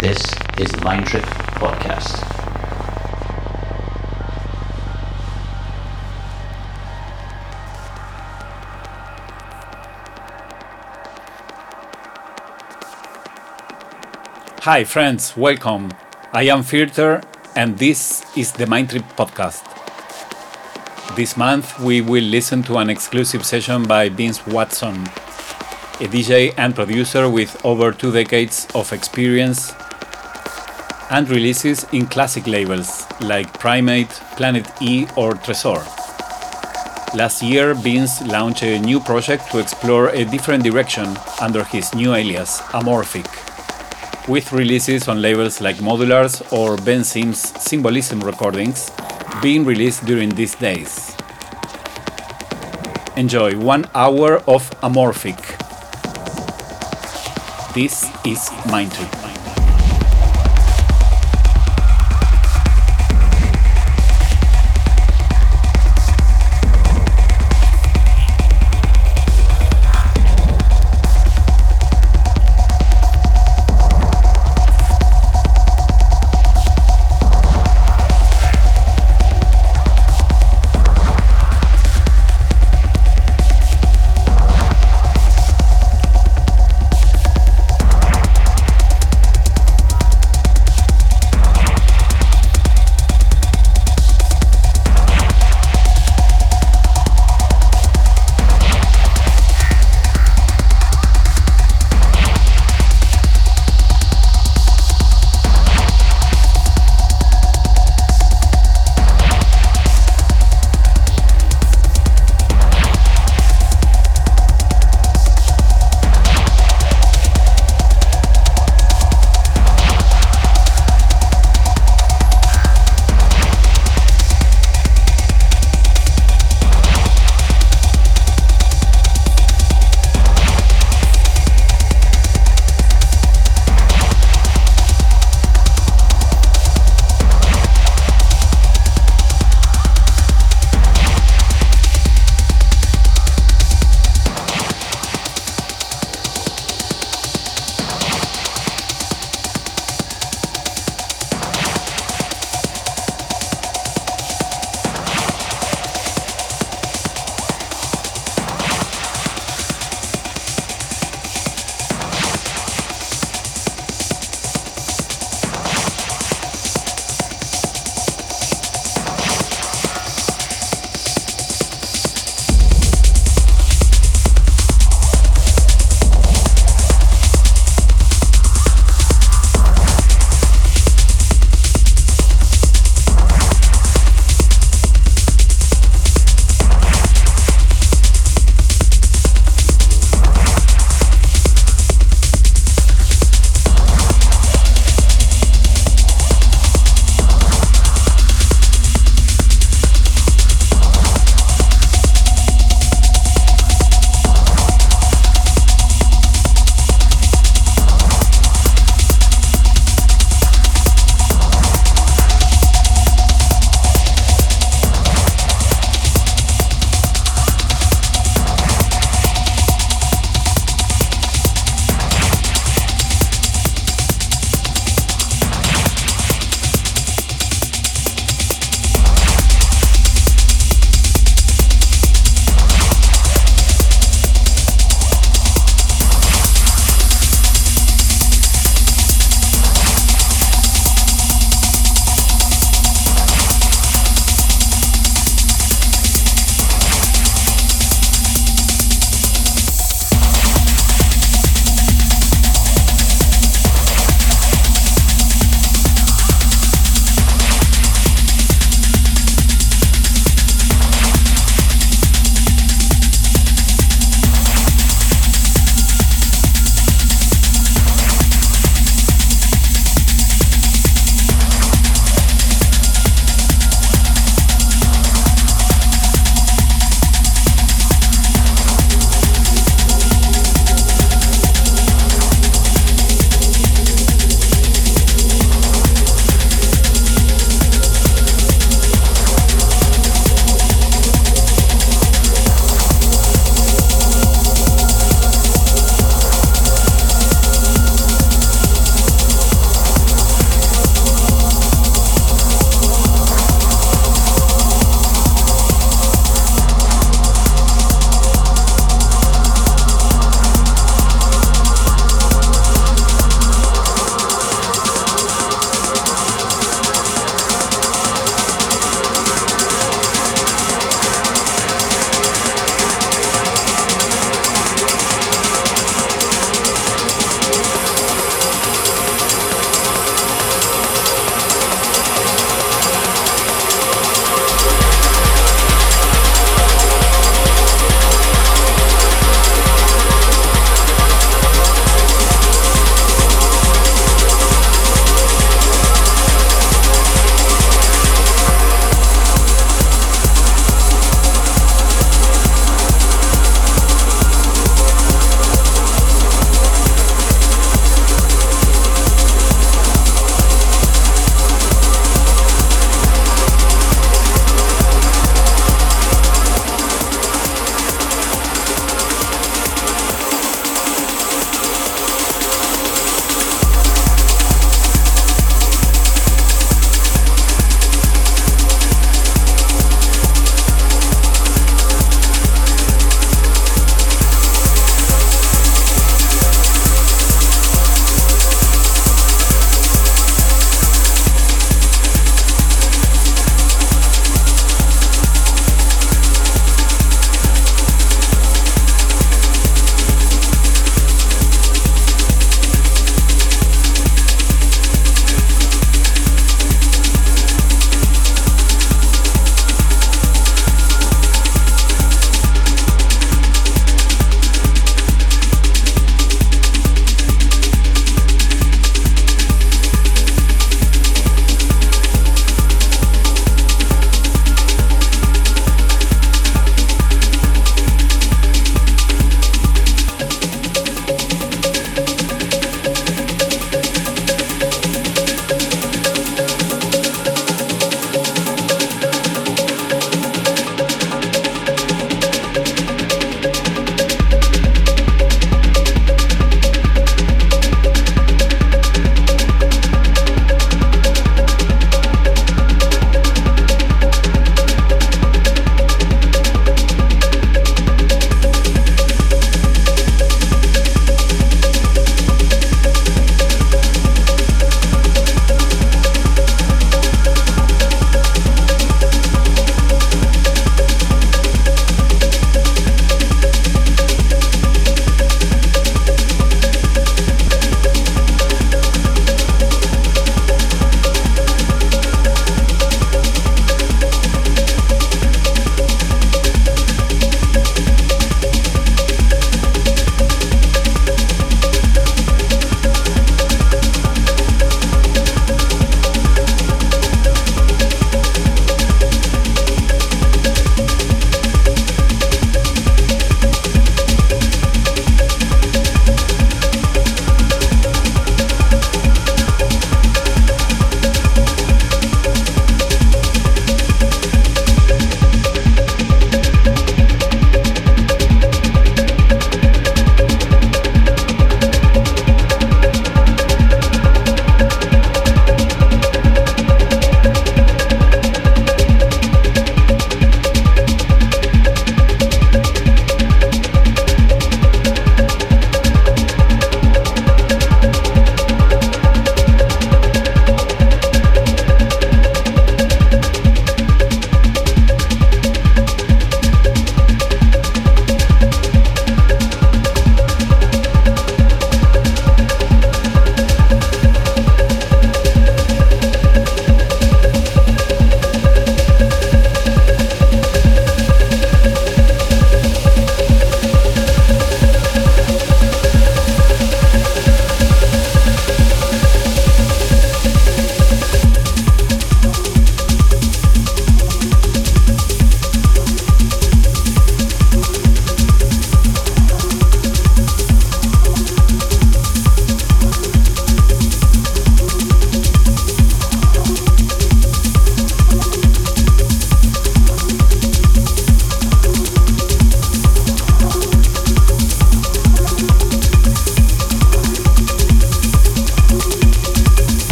This is the Mind Trip Podcast. Hi, friends, welcome. I am Filter, and this is the Mind Trip Podcast. This month, we will listen to an exclusive session by Vince Watson, a DJ and producer with over two decades of experience and releases in classic labels like Primate, Planet E, or Tresor. Last year, Vince launched a new project to explore a different direction under his new alias, Amorphic, with releases on labels like Modularz or Ben Sims Symbolism recordings being released during these days. Enjoy one hour of Amorphic. This is Mind Trip.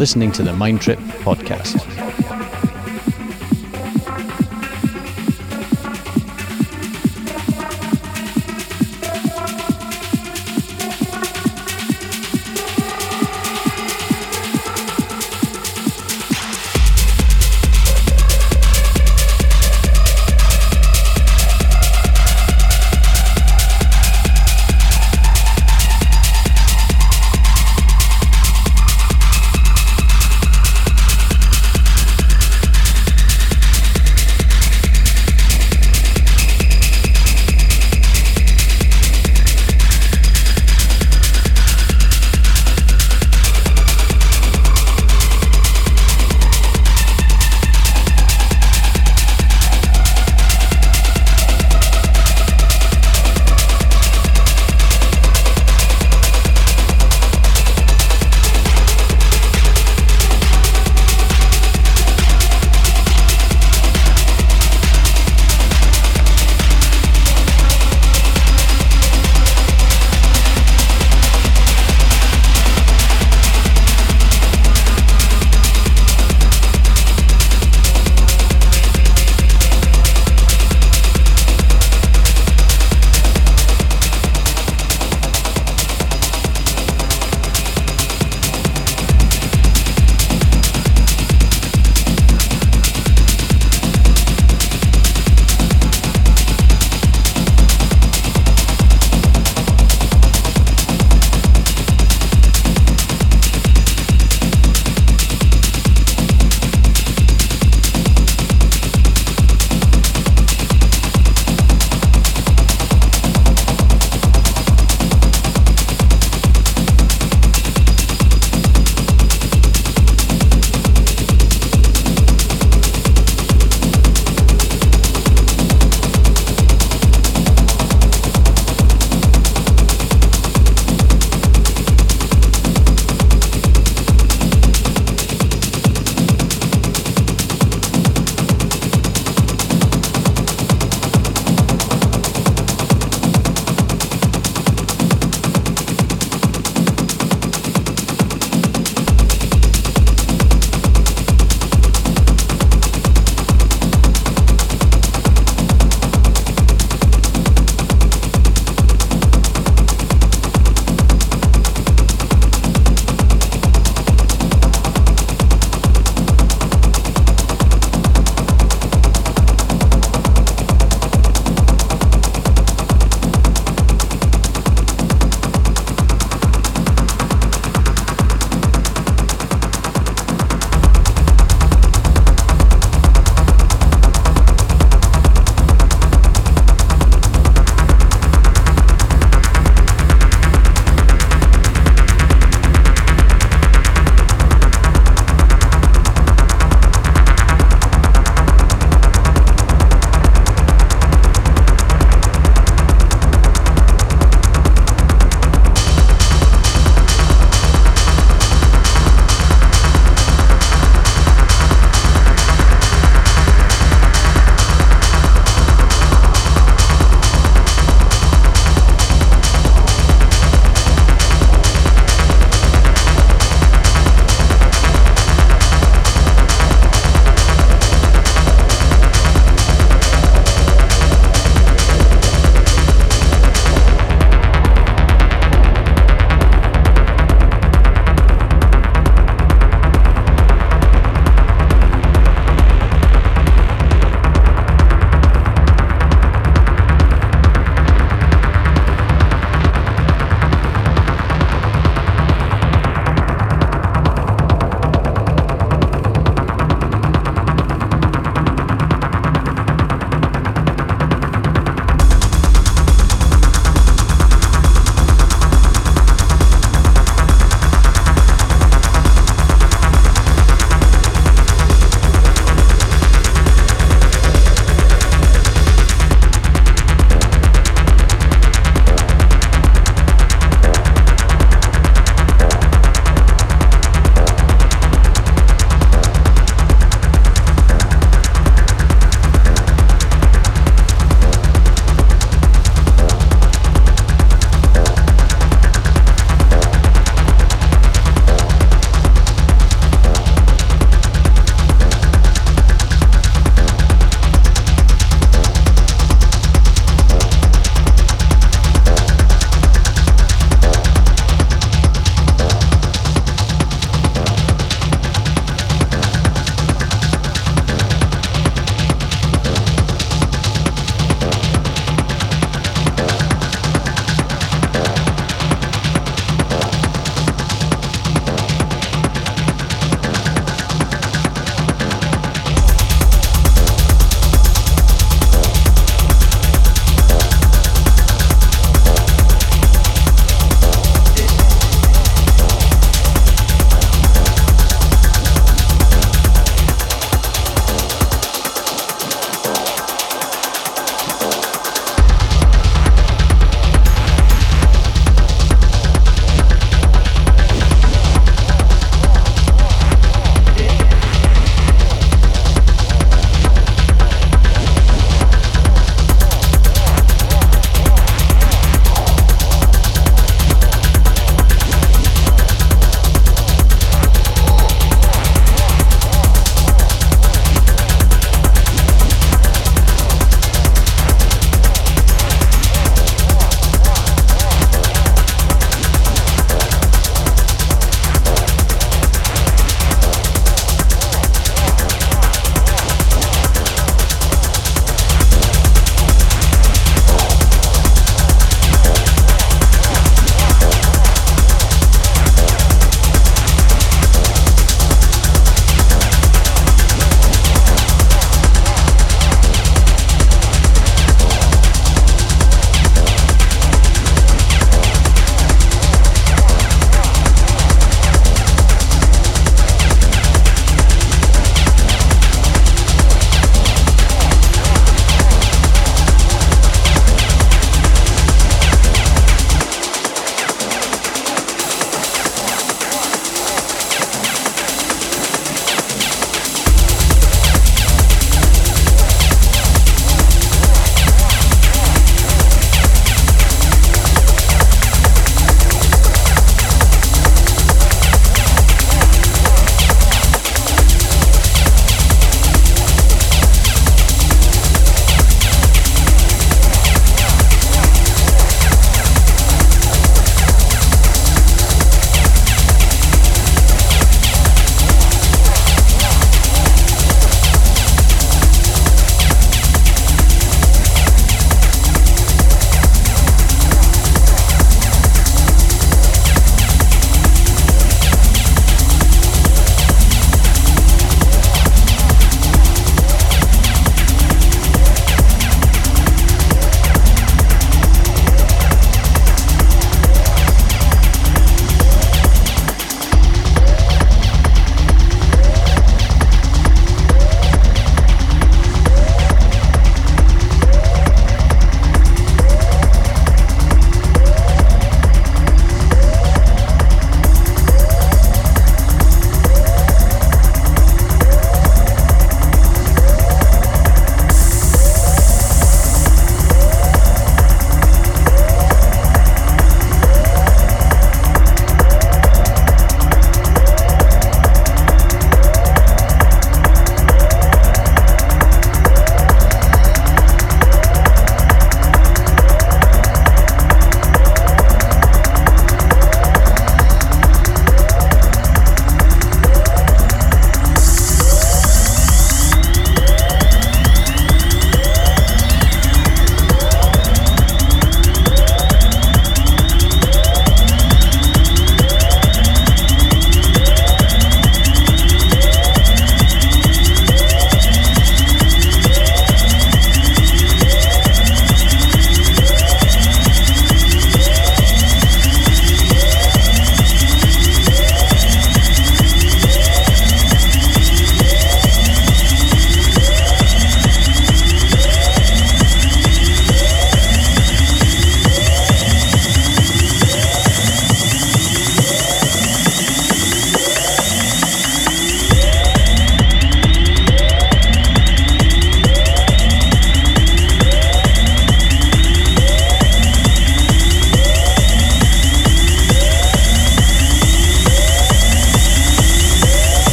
Listening to the Mind Trip podcast.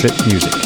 mindtripmusic.com.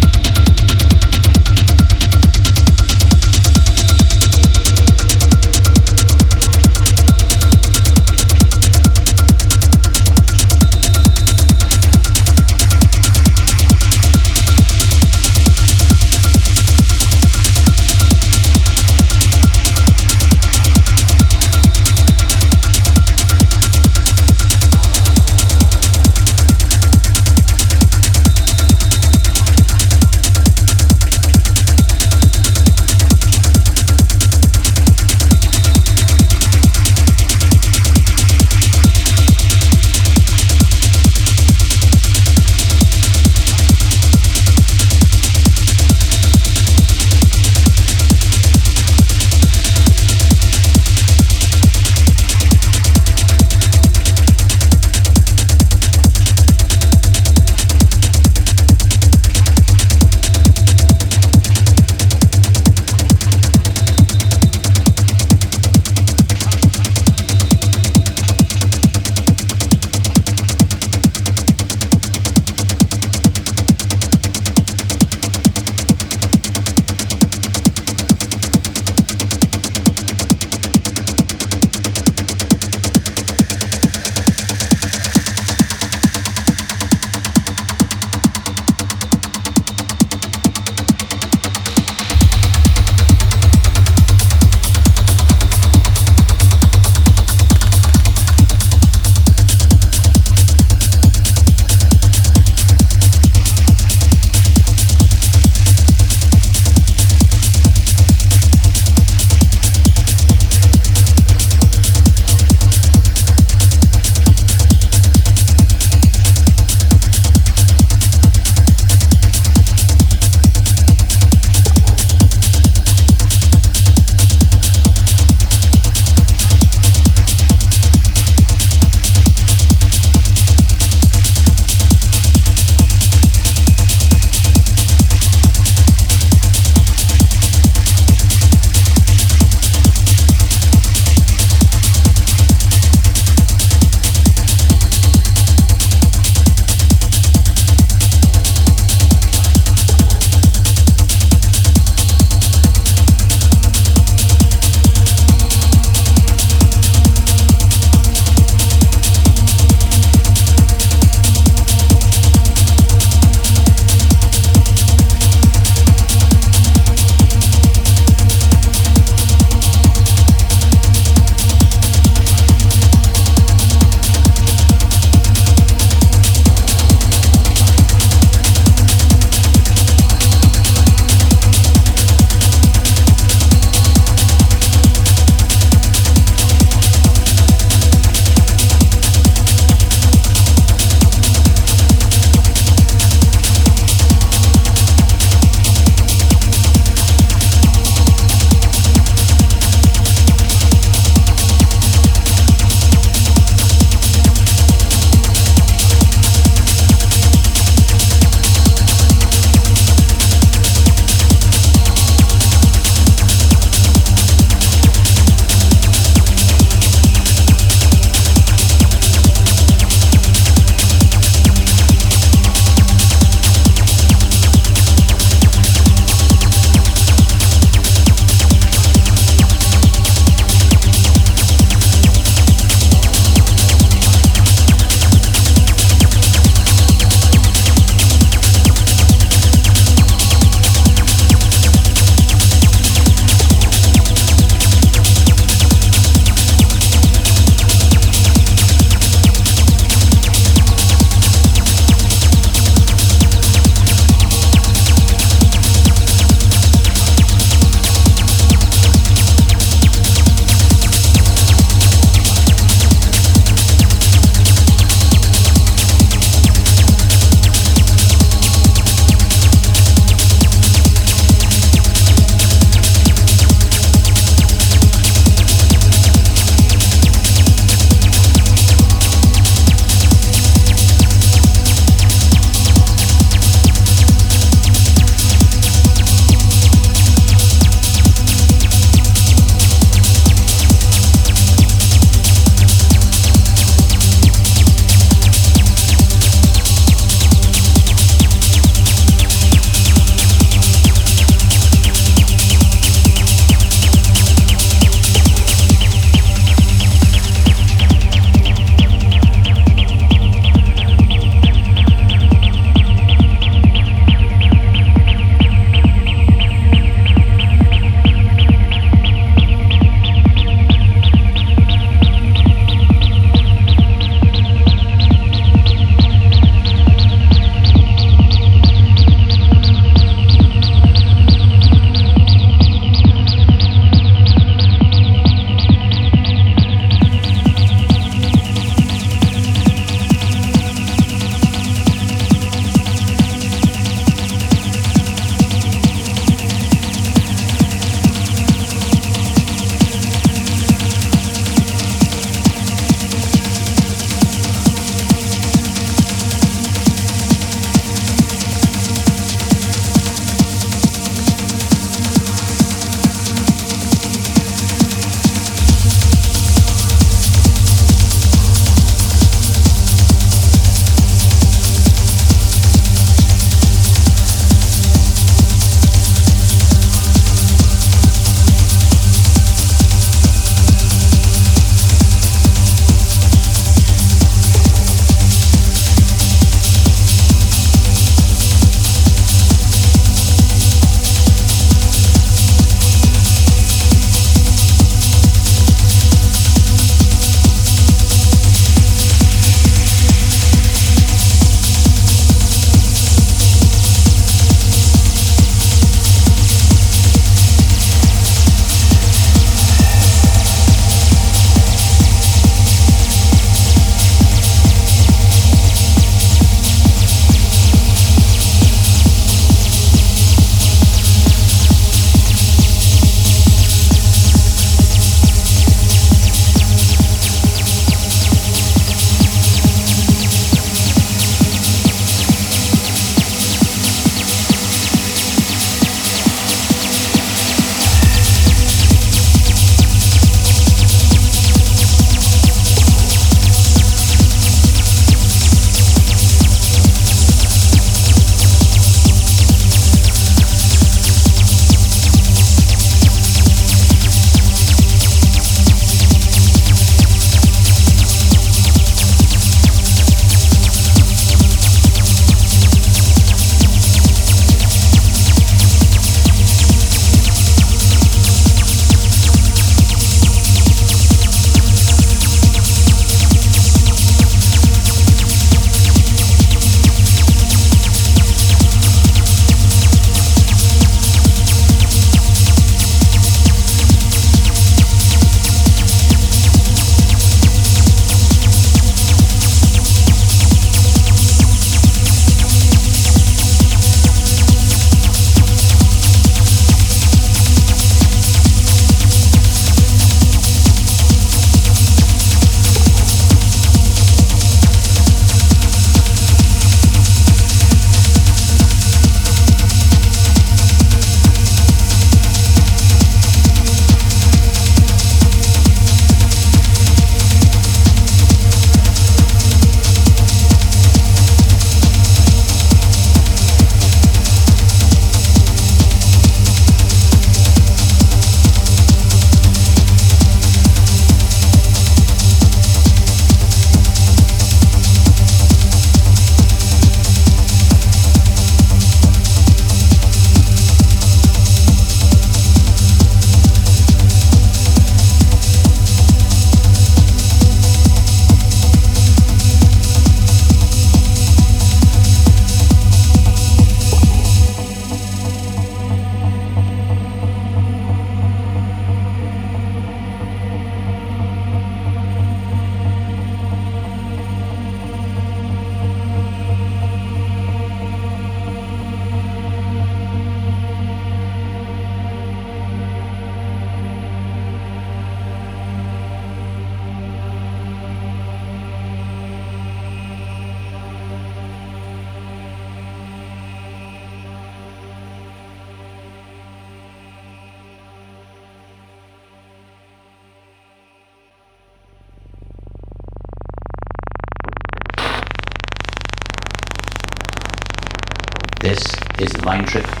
Mind Trip.